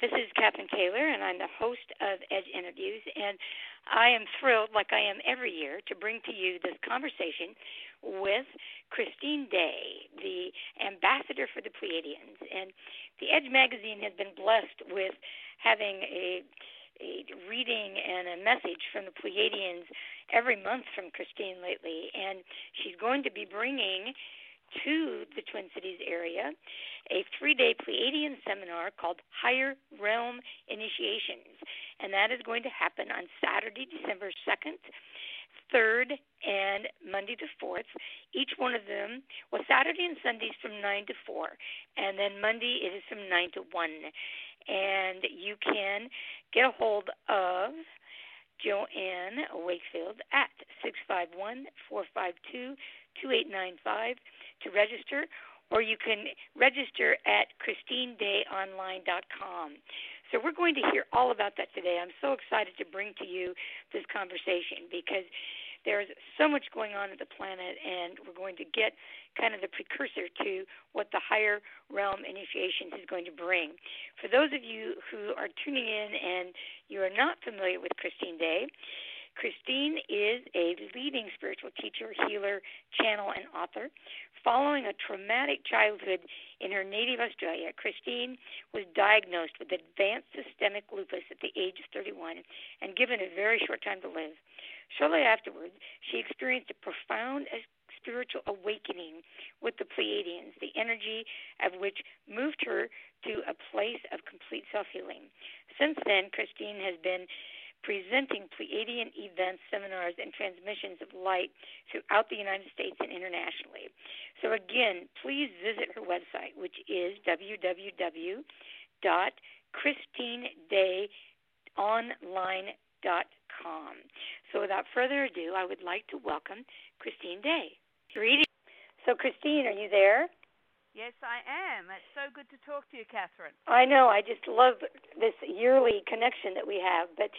This is Cathryn Taylor, and I'm the host of Edge Inner Views. And I am thrilled, like I am every year, to bring to you this conversation with Christine Day, the ambassador for the Pleiadians. And the Edge magazine has been blessed with having a a reading and a message from the Pleiadians every month from Christine lately, and she's going to be bringing to the Twin Cities area a three day Pleiadian seminar called Higher Realm Initiations. And that is going to happen on Saturday, December 2nd, 3rd, and Monday the 4th. Each one of them, well, Saturday and Sundays from 9 to 4, and then Monday it is from 9 to 1. And you can get a hold of Joanne Wakefield at 651 452 2895 to register, or you can register at ChristineDayOnline.com. So we're going to hear all about that today. I'm so excited to bring to you this conversation because there's so much going on at the planet, and we're going to get kind of the precursor to what the higher realm initiations is going to bring. For those of you who are tuning in and you are not familiar with Christine Day, Christine is a leading spiritual teacher, healer, channel, and author. Following a traumatic childhood in her native Australia, Christine was diagnosed with advanced systemic lupus at the age of 31 and given a very short time to live. Shortly afterwards, she experienced a profound spiritual awakening with the Pleiadians, the energy of which moved her to a place of complete self healing. Since then, Christine has been presenting Pleiadian events, seminars, and transmissions of light throughout the United States and internationally. So, again, please visit her website, which is www.christinedayonline.com. So, without further ado, I would like to welcome Christine Day. Greetings. So, Christine, are you there? Yes, I am. It's so good to talk to you, Cathryn. I know. I just love this yearly connection that we have. But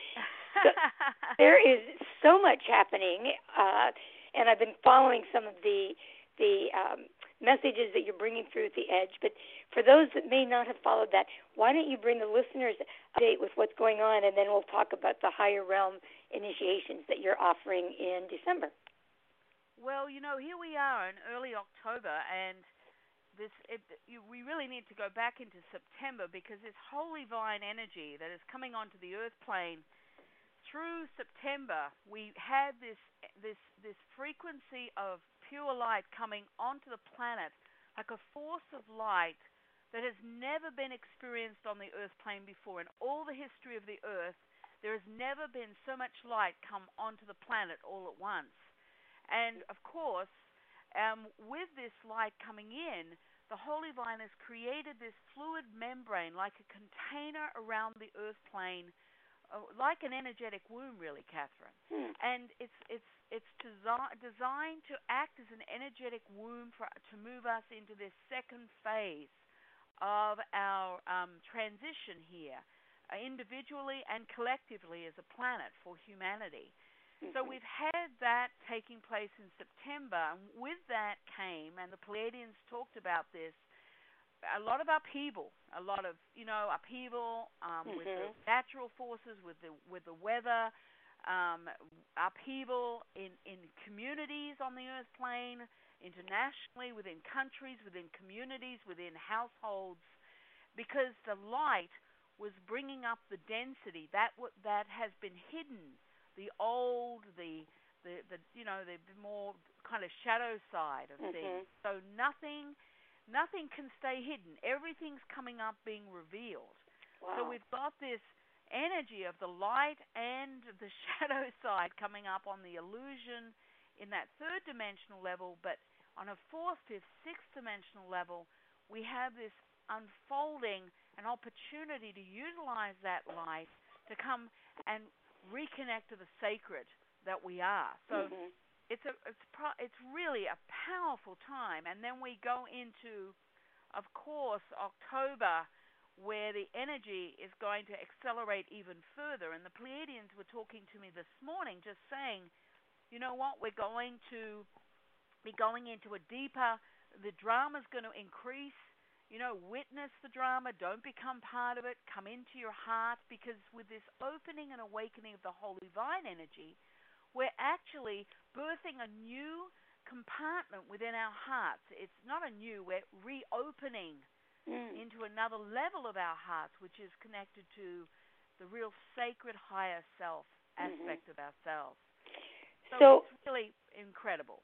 so, there is so much happening, uh, and I've been following some of the the um, messages that you're bringing through at the edge. But for those that may not have followed that, why don't you bring the listeners update with what's going on, and then we'll talk about the higher realm initiations that you're offering in December. Well, you know, here we are in early October, and this it, you, we really need to go back into September because this holy vine energy that is coming onto the earth plane through September we had this this this frequency of pure light coming onto the planet like a force of light that has never been experienced on the earth plane before. In all the history of the earth there has never been so much light come onto the planet all at once. And of course um, with this light coming in, the Holy Vine has created this fluid membrane like a container around the earth plane, uh, like an energetic womb, really, Cathryn. Hmm. And it's it's it's desi- designed to act as an energetic womb for to move us into this second phase of our um, transition here, uh, individually and collectively as a planet for humanity. So we've had that taking place in September, and with that came, and the Pleiadians talked about this, a lot of upheaval, a lot of you know upheaval um, mm-hmm. with the natural forces, with the with the weather, um, upheaval in in communities on the Earth plane, internationally, within countries, within communities, within households, because the light was bringing up the density that w- that has been hidden the old, the the, the you know the, more kind of shadow side of mm-hmm. things. So nothing nothing can stay hidden. Everything's coming up, being revealed. Wow. So we've got this energy of the light and the shadow side coming up on the illusion in that third dimensional level, but on a fourth, fifth, sixth dimensional level, we have this unfolding an opportunity to utilize that light to come and reconnect to the sacred that we are. So mm-hmm. it's a it's pro- it's really a powerful time, and then we go into, of course, October where the energy is going to accelerate even further. And the Pleiadians were talking to me this morning, just saying, you know what, we're going to be going into a deeper, the drama's going to increase. You know, witness the drama, don't become part of it, come into your heart, because with this opening and awakening of the Holy Vine energy, we're actually birthing a new compartment within our hearts. It's not a new, we're reopening mm. into another level of our hearts, which is connected to the real sacred higher self mm-hmm. aspect mm-hmm. of ourselves. So, so it's really incredible.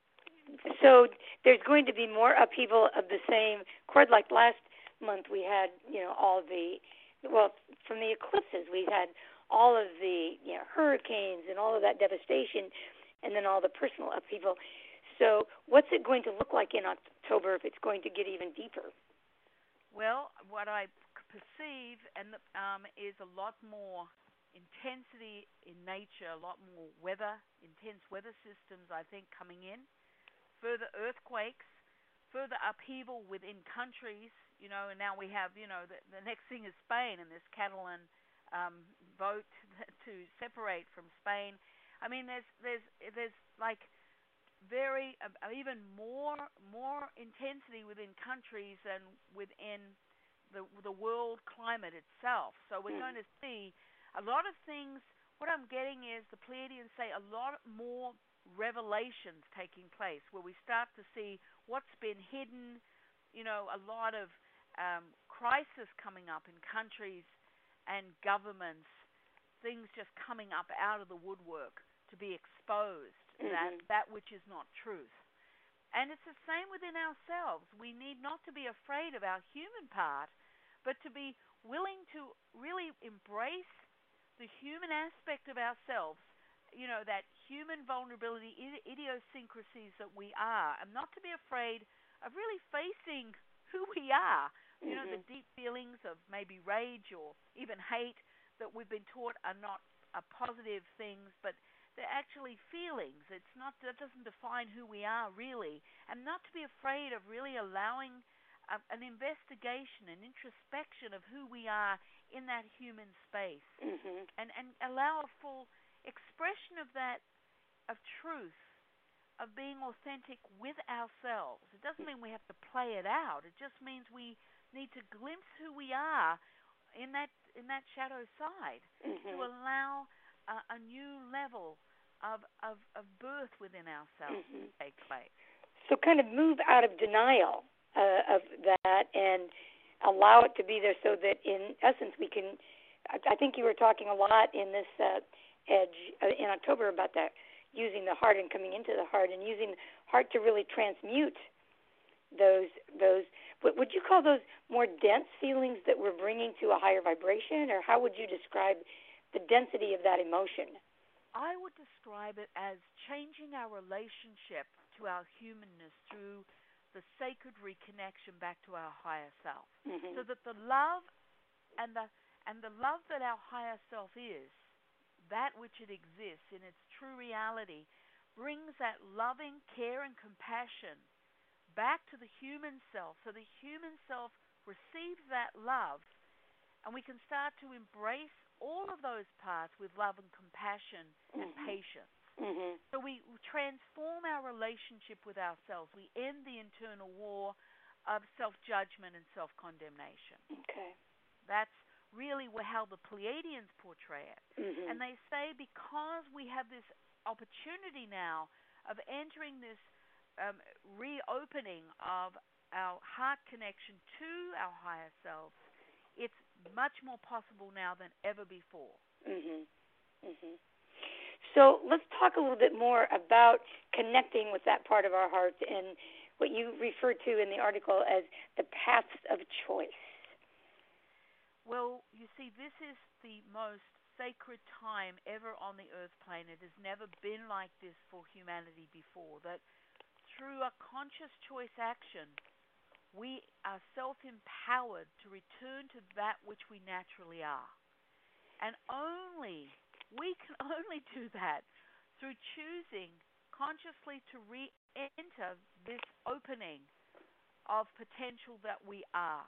So there's going to be more upheaval of the same chord. Like last month, we had you know all the well from the eclipses, we had all of the you know hurricanes and all of that devastation, and then all the personal upheaval. So what's it going to look like in October if it's going to get even deeper? Well, what I perceive and um, is a lot more intensity in nature, a lot more weather, intense weather systems, I think, coming in. Further earthquakes, further upheaval within countries, you know, and now we have, you know, the, the next thing is Spain and this Catalan um, vote to separate from Spain. I mean, there's there's there's like very uh, even more more intensity within countries than within the the world climate itself. So we're mm. going to see a lot of things. What I'm getting is the Pleiadians say a lot more revelations taking place, where we start to see what's been hidden. You know, a lot of um, crisis coming up in countries and governments, things just coming up out of the woodwork to be exposed mm-hmm. that that which is not truth. And it's the same within ourselves. We need not to be afraid of our human part, but to be willing to really embrace the human aspect of ourselves, you know, that human vulnerability, idiosyncrasies that we are, and not to be afraid of really facing who we are. You know, mm-hmm. the deep feelings of maybe rage or even hate that we've been taught are not are positive things, but they're actually feelings. It's not that doesn't define who we are really, and not to be afraid of really allowing a, an investigation, an introspection of who we are in that human space, mm-hmm. and and allow a full expression of that of truth, of being authentic with ourselves. It doesn't mean we have to play it out. It just means we need to glimpse who we are in that in that shadow side mm-hmm. to allow a, a new level of, of, of birth within ourselves mm-hmm. take place. So, kind of move out of denial uh, of that and allow it to be there so that, in essence, we can. I, I think you were talking a lot in this uh, edge uh, in October about that, using the heart and coming into the heart and using heart to really transmute those those would you call those more dense feelings that we're bringing to a higher vibration or how would you describe the density of that emotion I would describe it as changing our relationship to our humanness through the sacred reconnection back to our higher self. Mm-hmm. So that the love and the and the love that our higher self is, that which it exists in its true reality, brings that loving care and compassion back to the human self. So the human self receives that love and we can start to embrace all of those parts with love and compassion mm-hmm. and patience. Mm-hmm. So we transform our relationship with ourselves. We end the internal war of self judgment and self condemnation. Okay. That's really how the Pleiadians portray it. Mm-hmm. And they say because we have this opportunity now of entering this um, reopening of our heart connection to our higher selves, it's much more possible now than ever before. Mhm. Mhm. So let's talk a little bit more about connecting with that part of our hearts and what you refer to in the article as the paths of choice. Well, you see, this is the most sacred time ever on the earth plane. It has never been like this for humanity before. That through a conscious choice action, we are self empowered to return to that which we naturally are. And only, we can only do that through choosing consciously to re enter this opening of potential that we are.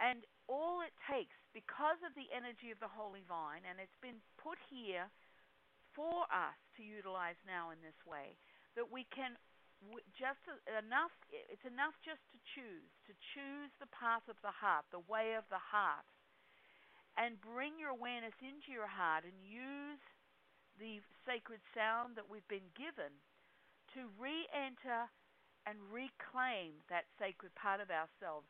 And all it takes, because of the energy of the Holy Vine, and it's been put here for us to utilize now in this way, that we can just enough, it's enough just to choose, to choose the path of the heart, the way of the heart, and bring your awareness into your heart and use the sacred sound that we've been given to re enter and reclaim that sacred part of ourselves.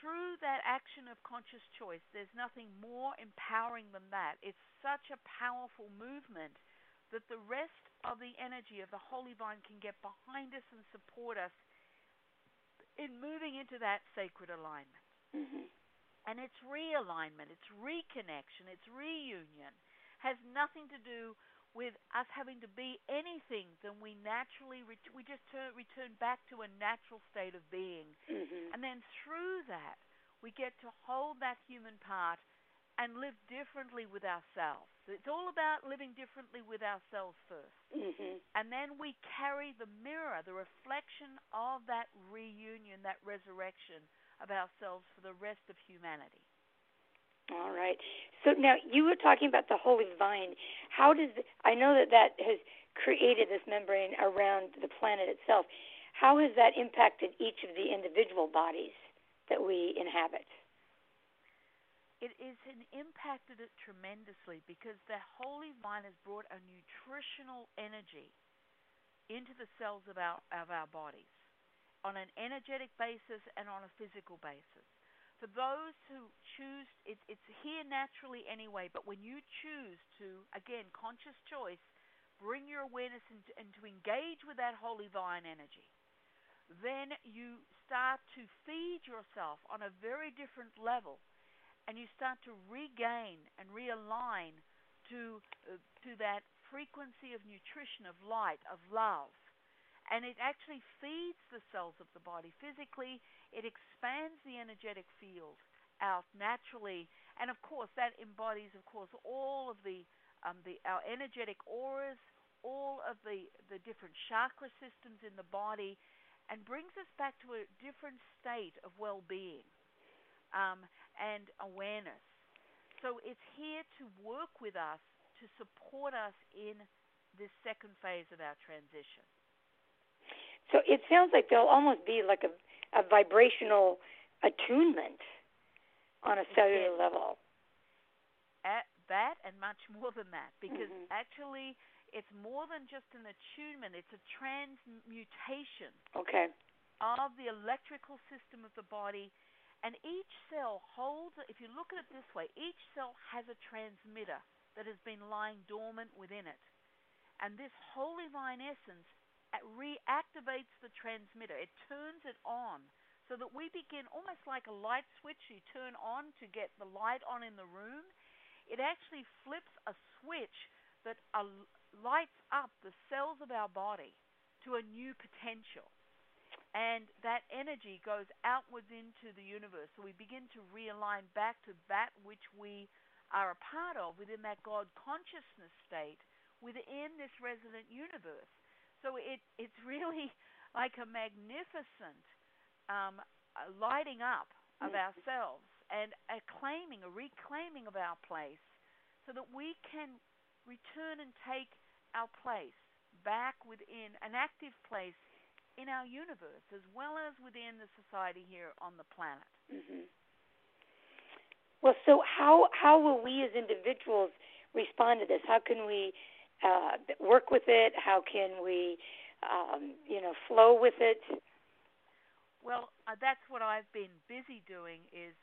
Through that action of conscious choice, there's nothing more empowering than that. It's such a powerful movement that the rest of the energy of the Holy Vine can get behind us and support us in moving into that sacred alignment. Mm-hmm. And it's realignment, it's reconnection, it's reunion. Has nothing to do with us having to be anything than we naturally ret- we just turn, return back to a natural state of being mm-hmm. and then through that we get to hold that human part and live differently with ourselves it's all about living differently with ourselves 1st mm-hmm. and then we carry the mirror the reflection of that reunion that resurrection of ourselves for the rest of humanity all right. So now you were talking about the holy vine. How does I know that that has created this membrane around the planet itself? How has that impacted each of the individual bodies that we inhabit? It is an impacted it tremendously because the holy vine has brought a nutritional energy into the cells of our of our bodies on an energetic basis and on a physical basis for those who choose, it, it's here naturally anyway, but when you choose to, again, conscious choice, bring your awareness into, and to engage with that holy vine energy, then you start to feed yourself on a very different level and you start to regain and realign to, uh, to that frequency of nutrition, of light, of love and it actually feeds the cells of the body physically. It expands the energetic field out naturally, and of course that embodies, of course, all of the um, the our energetic auras, all of the the different chakra systems in the body, and brings us back to a different state of well-being um, and awareness. So it's here to work with us to support us in this second phase of our transition. So it sounds like there'll almost be like a, a vibrational attunement on a cellular yes. level. At that and much more than that, because mm-hmm. actually it's more than just an attunement; it's a transmutation. Okay. Of the electrical system of the body, and each cell holds. If you look at it this way, each cell has a transmitter that has been lying dormant within it, and this holy vine essence reactivates the transmitter. It turns it on so that we begin almost like a light switch you turn on to get the light on in the room. It actually flips a switch that lights up the cells of our body to a new potential. And that energy goes outwards into the universe. So we begin to realign back to that which we are a part of within that God consciousness state within this resonant universe. So it it's really like a magnificent um, lighting up of ourselves and a claiming, a reclaiming of our place, so that we can return and take our place back within an active place in our universe as well as within the society here on the planet. Mm-hmm. Well, so how how will we as individuals respond to this? How can we uh, work with it? How can we, um, you know, flow with it? Well, uh, that's what I've been busy doing is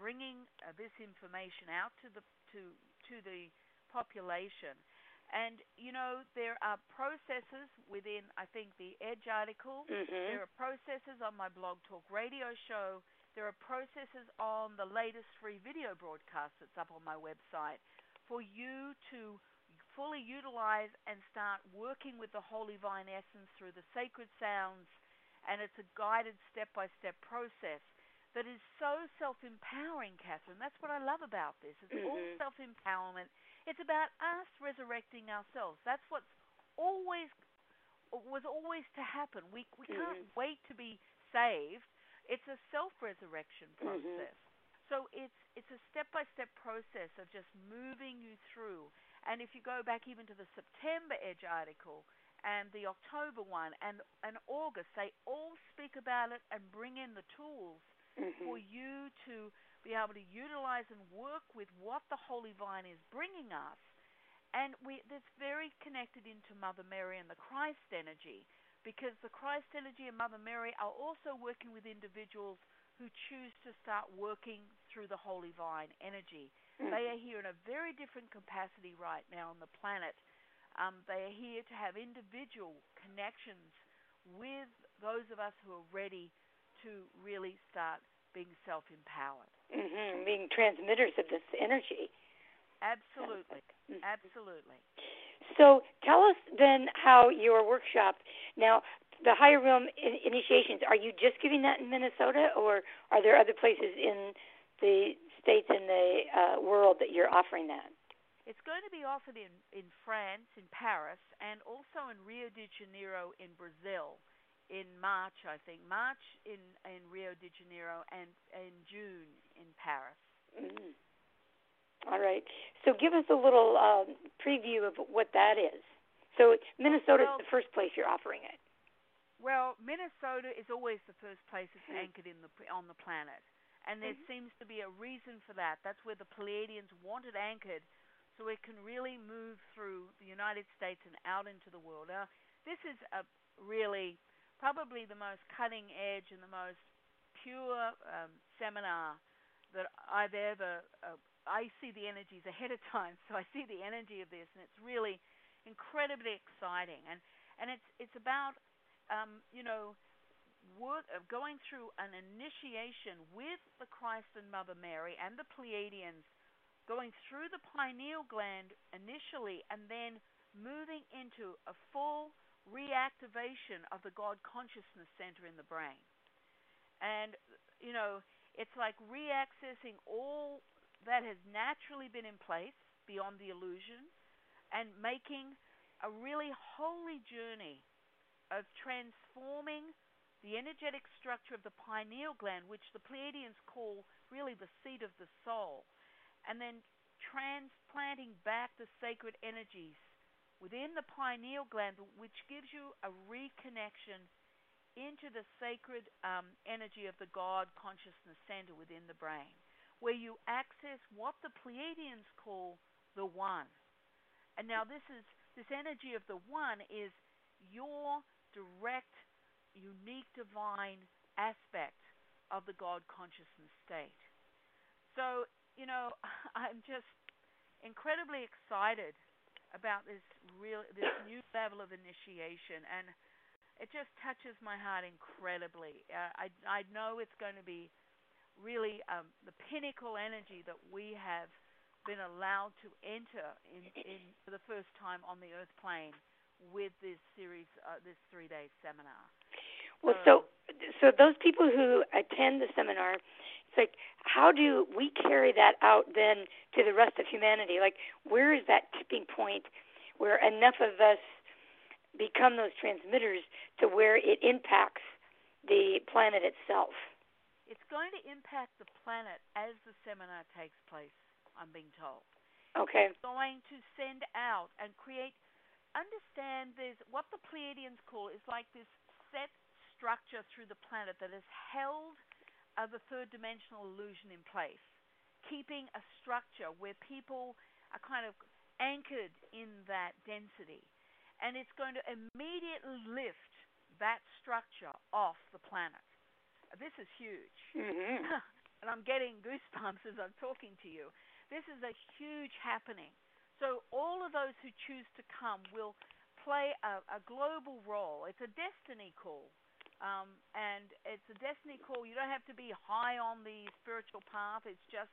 bringing uh, this information out to the to to the population. And you know there are processes within I think the Edge article. Mm-hmm. There are processes on my blog talk radio show. There are processes on the latest free video broadcast that's up on my website for you to fully utilize and start working with the holy vine essence through the sacred sounds and it's a guided step by step process that is so self empowering, Cathryn. That's what I love about this. It's mm-hmm. all self empowerment. It's about us resurrecting ourselves. That's what's always was always to happen. We we mm-hmm. can't wait to be saved. It's a self resurrection mm-hmm. process. Mm-hmm. So it's it's a step by step process of just moving you through. And if you go back even to the September Edge article and the October one and and August, they all speak about it and bring in the tools mm-hmm. for you to be able to utilize and work with what the Holy Vine is bringing us. And we, that's very connected into Mother Mary and the Christ energy, because the Christ energy and Mother Mary are also working with individuals who choose to start working through the Holy Vine energy. Mm-hmm. They are here in a very different capacity right now on the planet. Um, they are here to have individual connections with those of us who are ready to really start being self empowered. Mm-hmm. Being transmitters of this energy. Absolutely. Mm-hmm. Absolutely. So tell us then how your workshop now the higher realm initiations are you just giving that in Minnesota or are there other places in the states in the uh, world that you're offering that? It's going to be offered in, in France, in Paris, and also in Rio de Janeiro in Brazil in March, I think. March in in Rio de Janeiro and in June in Paris. Mm. All right. So give us a little um, preview of what that is. So Minnesota well, is the first place you're offering it. Well, Minnesota is always the first place it's mm-hmm. anchored in the on the planet, and there mm-hmm. seems to be a reason for that. That's where the Pleiadians want it anchored, so it can really move through the United States and out into the world. Now, this is a really probably the most cutting edge and the most pure um, seminar that I've ever. Uh, I see the energies ahead of time, so I see the energy of this, and it's really incredibly exciting. And and it's it's about um, you know of going through an initiation with the Christ and Mother Mary and the Pleiadians, going through the pineal gland initially, and then moving into a full reactivation of the God consciousness center in the brain. And, you know, it's like reaccessing all that has naturally been in place beyond the illusion and making a really holy journey of transforming the energetic structure of the pineal gland, which the Pleiadians call really the seat of the soul, and then transplanting back the sacred energies within the pineal gland, which gives you a reconnection into the sacred um, energy of the God consciousness center within the brain, where you access what the Pleiadians call the One. And now this is this energy of the One is your direct, unique, divine aspect of the God consciousness state. So you know, I'm just incredibly excited about this real this new level of initiation and it just touches my heart incredibly. Uh, I I know it's going to be really um, the pinnacle energy that we have been allowed to enter in, in for the first time on the earth plane with this series, uh, this three day seminar. Well, hmm. so so those people who attend the seminar, it's like how do we carry that out then to the rest of humanity? Like where is that tipping point? where enough of us become those transmitters to where it impacts the planet itself. It's going to impact the planet as the seminar takes place, I'm being told. Okay. It's going to send out and create understand there's what the Pleiadians call is like this set structure through the planet that has held uh, the third dimensional illusion in place, keeping a structure where people are kind of anchored in that density. And it's going to immediately lift that structure off the planet. This is huge. Mm-hmm. and I'm getting goosebumps as I'm talking to you. This is a huge happening. So, all of those who choose to come will play a, a global role. It's a destiny call. Um, and it's a destiny call. You don't have to be high on the spiritual path. It's just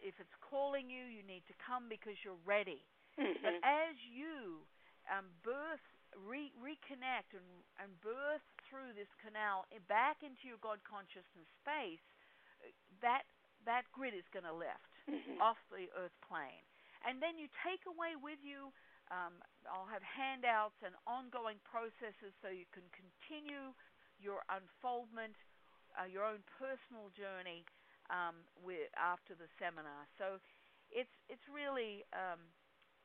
if it's calling you, you need to come because you're ready. Mm-hmm. But as you um, birth re- reconnect and, and birth through this canal back into your God consciousness space, that that grid is going to lift mm-hmm. off the earth plane. And then you take away with you, um, I'll have handouts and ongoing processes so you can continue your unfoldment, uh, your own personal journey um, with, after the seminar. So it's it's really, um,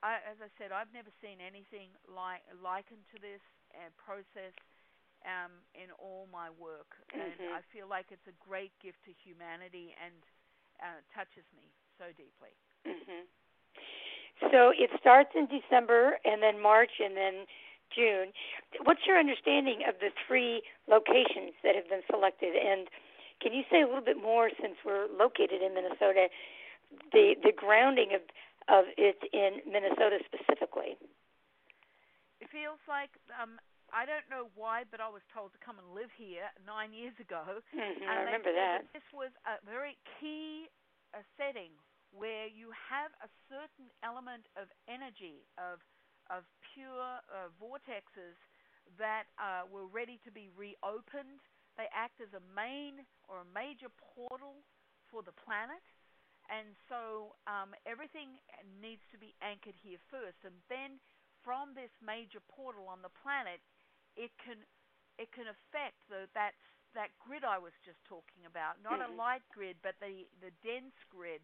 I, as I said, I've never seen anything like likened to this uh, process um, in all my work, mm-hmm. and I feel like it's a great gift to humanity and uh, touches me so deeply. Mm-hmm. So it starts in December, and then March, and then June. What's your understanding of the three locations that have been selected? And can you say a little bit more, since we're located in Minnesota, the the grounding of of it in Minnesota specifically? It feels like um, I don't know why, but I was told to come and live here nine years ago. Mm-hmm, I remember that. that. This was a very key uh, setting where you have a certain element of energy of of pure uh, vortexes that uh, were ready to be reopened. They act as a main or a major portal for the planet. And so um, everything needs to be anchored here first. And then from this major portal on the planet, it can it can affect the that that grid I was just talking about, not mm-hmm. a light grid, but the the dense grid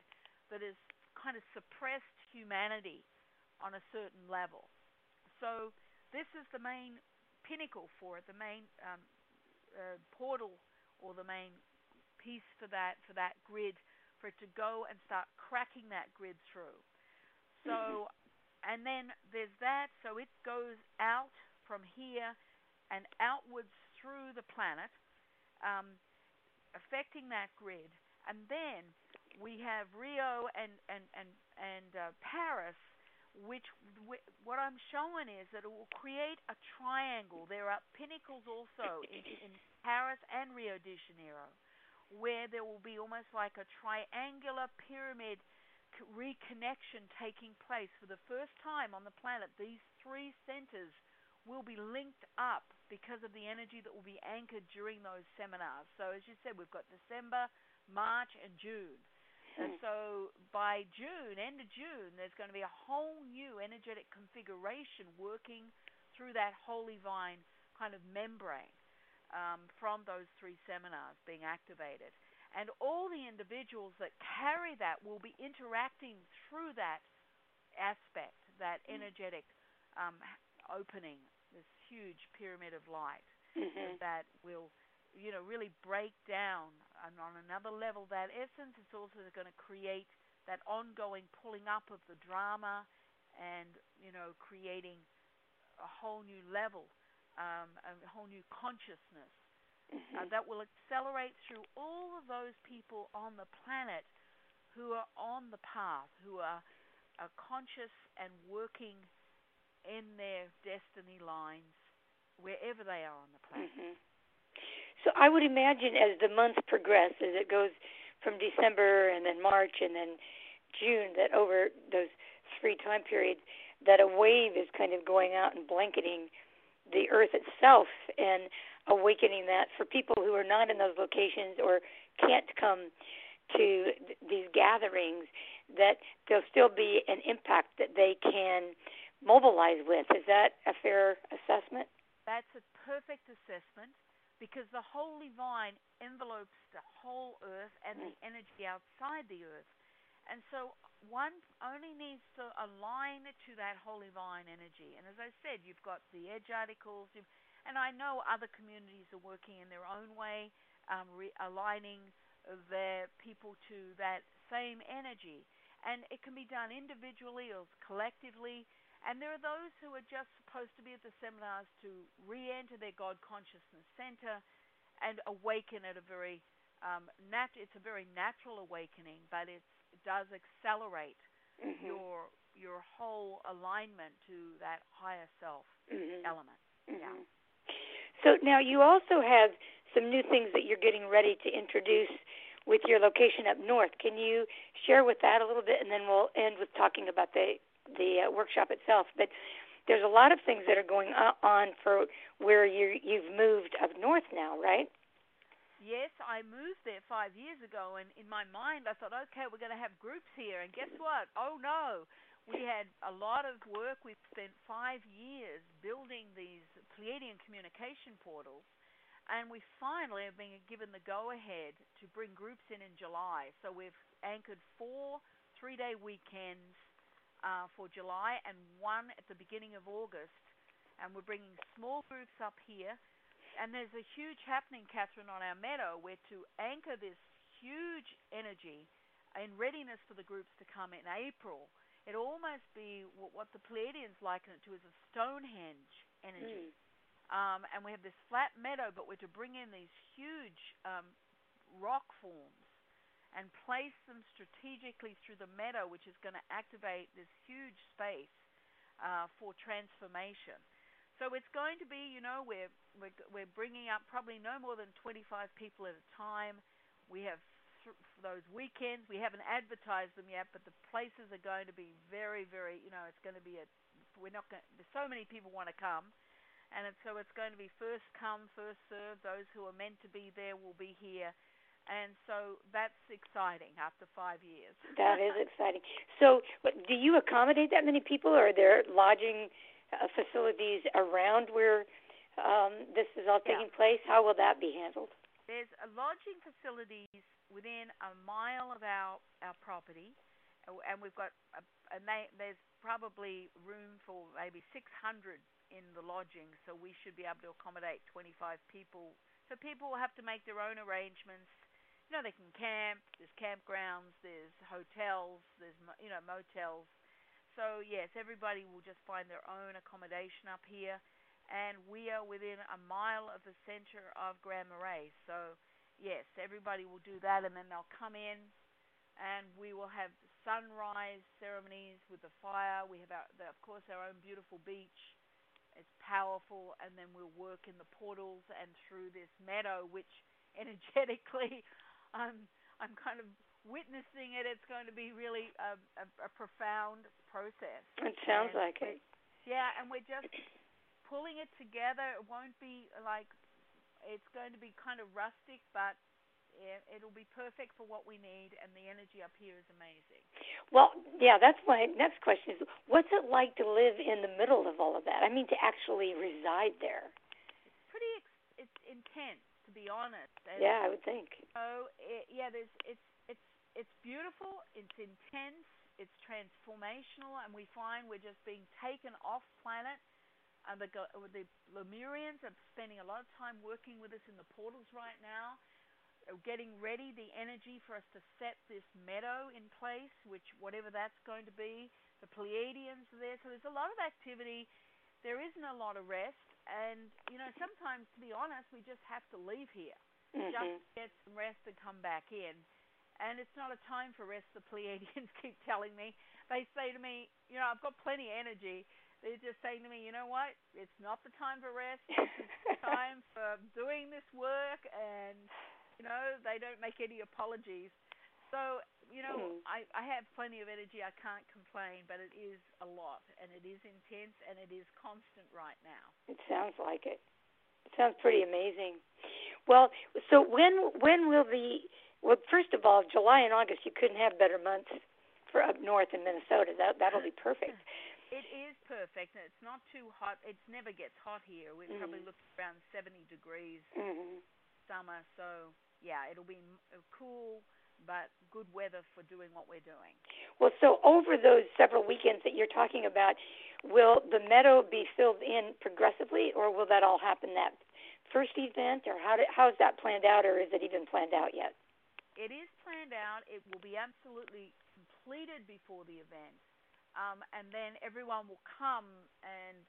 that has kind of suppressed humanity on a certain level. So this is the main pinnacle for it, the main um, uh, portal or the main piece for that for that grid for it to go and start cracking that grid through. So, mm-hmm. and then there's that. So it goes out from here and outwards through the planet, um, affecting that grid. And then we have Rio and and and and uh, Paris, which what I'm showing is that it will create a triangle. There are pinnacles also in, in Paris and Rio de Janeiro, where there will be almost like a triangular pyramid reconnection taking place for the first time on the planet. These three centers will be linked up because of the energy that will be anchored during those seminars. So, as you said, we've got December, March, and June. And hmm. so by June, end of June, there's going to be a whole new energetic configuration working through that holy vine kind of membrane um, from those three seminars being activated. And all the individuals that carry that will be interacting through that aspect, that hmm. energetic um, opening this huge pyramid of light mm-hmm. that will you know really break down and on another level that essence is also going to create that ongoing pulling up of the drama and you know creating a whole new level um, a whole new consciousness mm-hmm. uh, that will accelerate through all of those people on the planet who are on the path who are, are conscious and working in their destiny lines wherever they are on the planet. Mm-hmm. So I would imagine as the months progress, as it goes from December and then March and then June, that over those three time periods, that a wave is kind of going out and blanketing the earth itself and awakening that for people who are not in those locations or can't come to th- these gatherings, that there'll still be an impact that they can mobilize with. Is that a fair assessment? That's a perfect assessment because the holy vine envelopes the whole earth and the energy outside the earth. And so one only needs to align to that holy vine energy. And as I said, you've got the edge articles, and I know other communities are working in their own way, um, re- aligning their people to that same energy. And it can be done individually or collectively. And there are those who are just supposed to be at the seminars to re enter their God consciousness center and awaken at a very um, nat- it's a very natural awakening, but it does accelerate mm-hmm. your your whole alignment to that higher self mm-hmm. element. Mm-hmm. Yeah. So now you also have some new things that you're getting ready to introduce with your location up north. Can you share with that a little bit, and then we'll end with talking about the the uh, workshop itself. But there's a lot of things that are going on for where you you've moved up north now, right? Yes, I moved there five years ago, and in my mind, I thought, okay, we're going to have groups here. And guess what? Oh no, we had a lot of work. We've spent five years building these Pleiadian communication portals, and we finally have been given the go-ahead to bring groups in in July. So we've anchored four three-day weekends uh, for July and one at the beginning of August, and we're bringing small groups up here and there's a huge happening, Cathryn, on our meadow where to anchor this huge energy in readiness for the groups to come in April. It almost be what the Pleiadians liken it to as a Stonehenge energy. Mm. Um, and we have this flat meadow, but we're to bring in these huge um, rock forms and place them strategically through the meadow, which is going to activate this huge space uh, for transformation. So it's going to be, you know, we're, we're, we're bringing up probably no more than 25 people at a time. We have th- those weekends. We haven't advertised them yet, but the places are going to be very, very, you know, it's going to be a, we're not going, so many people want to come. And it's, so it's going to be first come, first serve. Those who are meant to be there will be here. And so that's exciting after five years. that is exciting. So, do you accommodate that many people? Or are there lodging uh, facilities around where um, this is all taking yeah. place? How will that be handled? There's lodging facilities within a mile of our our property, and we've got a, a there's probably room for maybe 600 in the lodging, so we should be able to accommodate 25 people. So people will have to make their own arrangements. You know, they can camp. There's campgrounds. There's hotels. There's you know motels so, yes, everybody will just find their own accommodation up here. And we are within a mile of the center of Grand Marais. So, yes, everybody will do that, and then they'll come in, and we will have sunrise ceremonies with the fire. We have, our, the, of course, our own beautiful beach. It's powerful, and then we'll work in the portals and through this meadow, which energetically, I'm I'm kind of witnessing it, it's going to be really a, a, a profound process. It sounds and like it. Yeah, and we're just pulling it together. It won't be like it's going to be kind of rustic, but it'll be perfect for what we need, and the energy up here is amazing. Well, yeah, that's my next question: is What's it like to live in the middle of all of that? I mean, to actually reside there. It's pretty. It's intense, to be honest. And yeah, I would think. So, it, yeah, there's it's it's it's beautiful, it's intense, it's transformational, and we find we're just being taken off planet. And the, the Lemurians are spending a lot of time working with us in the portals right now, getting ready the energy for us to set this meadow in place, which whatever that's going to be. The Pleiadians are there, so there's a lot of activity. There isn't a lot of rest, and you know sometimes, to be honest, we just have to leave here, mm-hmm. just get some rest and come back in and it's not a time for rest. The Pleiadians keep telling me. They say to me, you know, I've got plenty of energy. They're just saying to me, you know what? It's not the time for rest. It's time for doing this work, and you know, they don't make any apologies. So, you know, mm. I, I have plenty of energy. I can't complain, but it is a lot, and it is intense, and it is constant right now. It sounds like it. It sounds pretty amazing. Well, so when when will the well, first of all, July and August, you couldn't have better months for up north in Minnesota. That that'll be perfect. It is perfect, and it's not too hot. It never gets hot here. We mm-hmm. probably look around 70 degrees mm-hmm. summer. So yeah, it'll be cool, but good weather for doing what we're doing. Well, so over those several weekends that you're talking about, will the meadow be filled in progressively, or will that all happen that first event, or how did, how's that planned out, or is it even planned out yet? it is planned out. It will be absolutely completed before the event, um, and then everyone will come and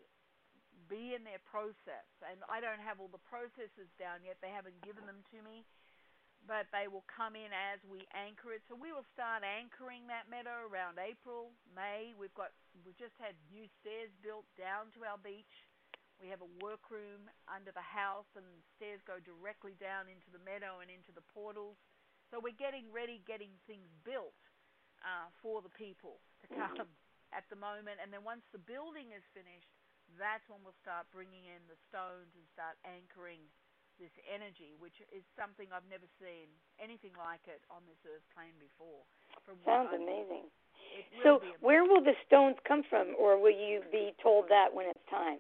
be in their process. And I don't have all the processes down yet; they haven't given them to me, but they will come in as we anchor it. So we will start anchoring that meadow around April, May. We've got we've just had new stairs built down to our beach. We have a workroom under the house, and stairs go directly down into the meadow and into the portals. So we're getting ready, getting things built uh, for the people to come at the moment. And then once the building is finished, that's when we'll start bringing in the stones and start anchoring this energy, which is something I've never seen anything like it on this earth plane before. Sounds amazing. So, where will the stones come from, or will you be told that when it's time?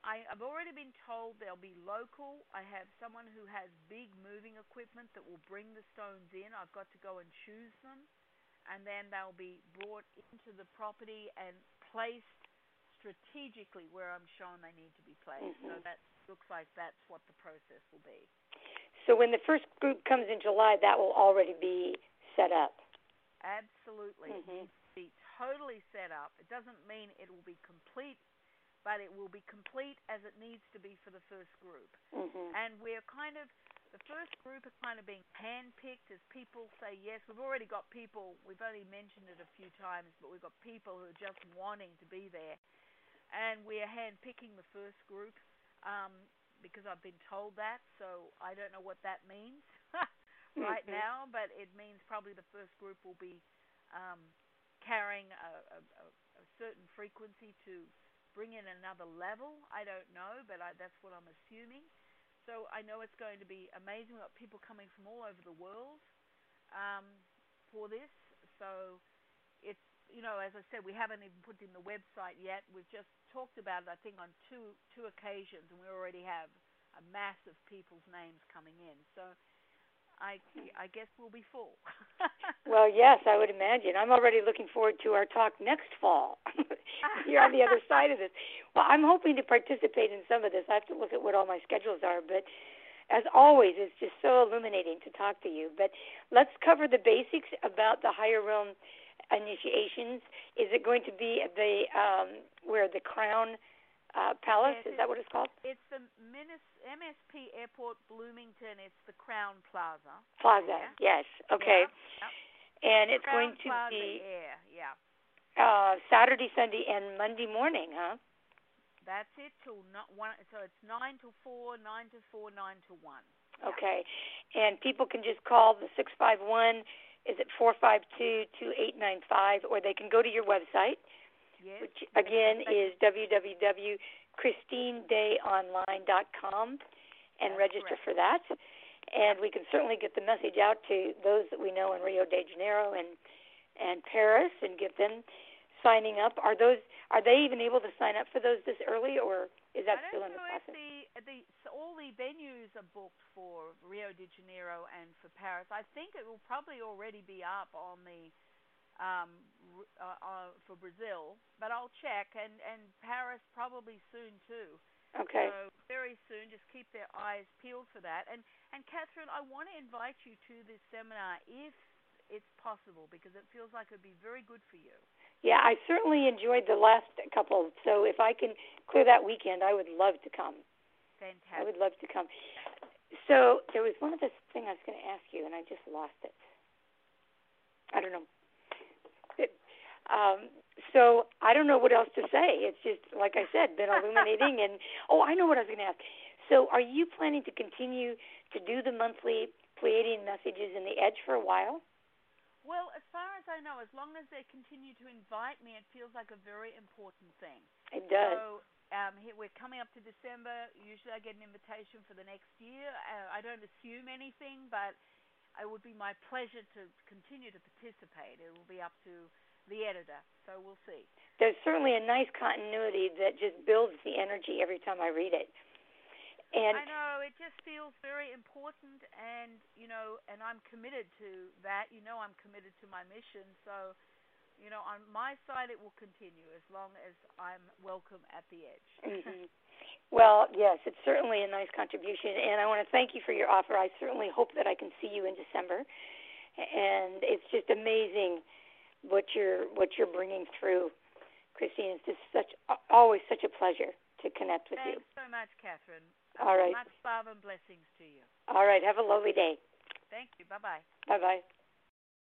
I, I've already been told they'll be local. I have someone who has big moving equipment that will bring the stones in. I've got to go and choose them, and then they'll be brought into the property and placed strategically where I'm shown they need to be placed. Mm-hmm. So that looks like that's what the process will be. So when the first group comes in July, that will already be set up. Absolutely. Mm-hmm. Be totally set up. It doesn't mean it will be complete but it will be complete as it needs to be for the first group. Mm-hmm. And we're kind of the first group are kind of being handpicked as people say yes. We've already got people. We've only mentioned it a few times, but we've got people who are just wanting to be there, and we are handpicking the first group um, because I've been told that. So I don't know what that means right mm-hmm. now, but it means probably the first group will be um, carrying a, a, a certain frequency to bring in another level. I don't know, but I, that's what I'm assuming. So I know it's going to be amazing. We've got people coming from all over the world um, for this. So you know, as I said, we haven't even put in the website yet. We've just talked about it, I think, on two two occasions, and we already have a mass of people's names coming in. So I I guess we'll be full. well, yes, I would imagine. I'm already looking forward to our talk next fall. You're on the other side of this. Well, I'm hoping to participate in some of this. I have to look at what all my schedules are, but as always, it's just so illuminating to talk to you. But let's cover the basics about the higher realm initiations. Is it going to be at the um, where the crown uh, Palace. Yes, is that what it's called? It's the Minis- MSP Airport Bloomington. It's the Crowne Plaza. Plaza. Yes. Okay. Yeah. Yep. And it's Crown going to Plaza be Air. Yeah. Uh, Saturday, Sunday, and Monday morning, huh? That's it till not one. So it's nine to four, nine to four, nine to one. Okay, and people can just call the six five one. Is it four five two two eight nine five, or they can go to your website Yes. Which again is www.christinedayonline.com and That's register correct. for that. And we can certainly get the message out to those that we know in Rio de Janeiro and and Paris and get them signing up. Are those are they even able to sign up for those this early or is that still in the process? The, the, so venues are booked for Rio de Janeiro and for Paris. I think it will probably already be up on the um, uh, uh, for Brazil, but I'll check, and and Paris probably soon too. Okay. So very soon, just keep their eyes peeled for that. And and Cathryn, I want to invite you to this seminar if it's possible because it feels like it would be very good for you. Yeah, I certainly enjoyed the last couple. So if I can clear that weekend, I would love to come. Fantastic. I would love to come. So there was one other thing I was going to ask you, and I just lost it. I don't know. Um, so I don't know what else to say. It's just like I said, been illuminating. and oh, I know what I was going to ask. So, are you planning to continue to do the monthly Pleiadian messages in the Edge for a while? Well, as far as I know, as long as they continue to invite me, it feels like a very important thing. It does. So, um, here, we're coming up to December. Usually, I get an invitation for the next year. Uh, I don't assume anything, but it would be my pleasure to continue to participate. It will be up to the editor. So we'll see. There's certainly a nice continuity that just builds the energy every time I read it. And I know it just feels very important, and you know, and I'm committed to that. You know, I'm committed to my mission. So, you know, on my side, it will continue as long as I'm welcome at the edge. mm-hmm. Well, yes, it's certainly a nice contribution, and I want to thank you for your offer. I certainly hope that I can see you in December, and it's just amazing what you're what you're bringing through, Christine. It's just such always such a pleasure to connect with Thanks you. Thanks so much, Cathryn. All right. Much love and blessings to you. All right. Have a lovely day. Thank you. Bye bye. Bye bye.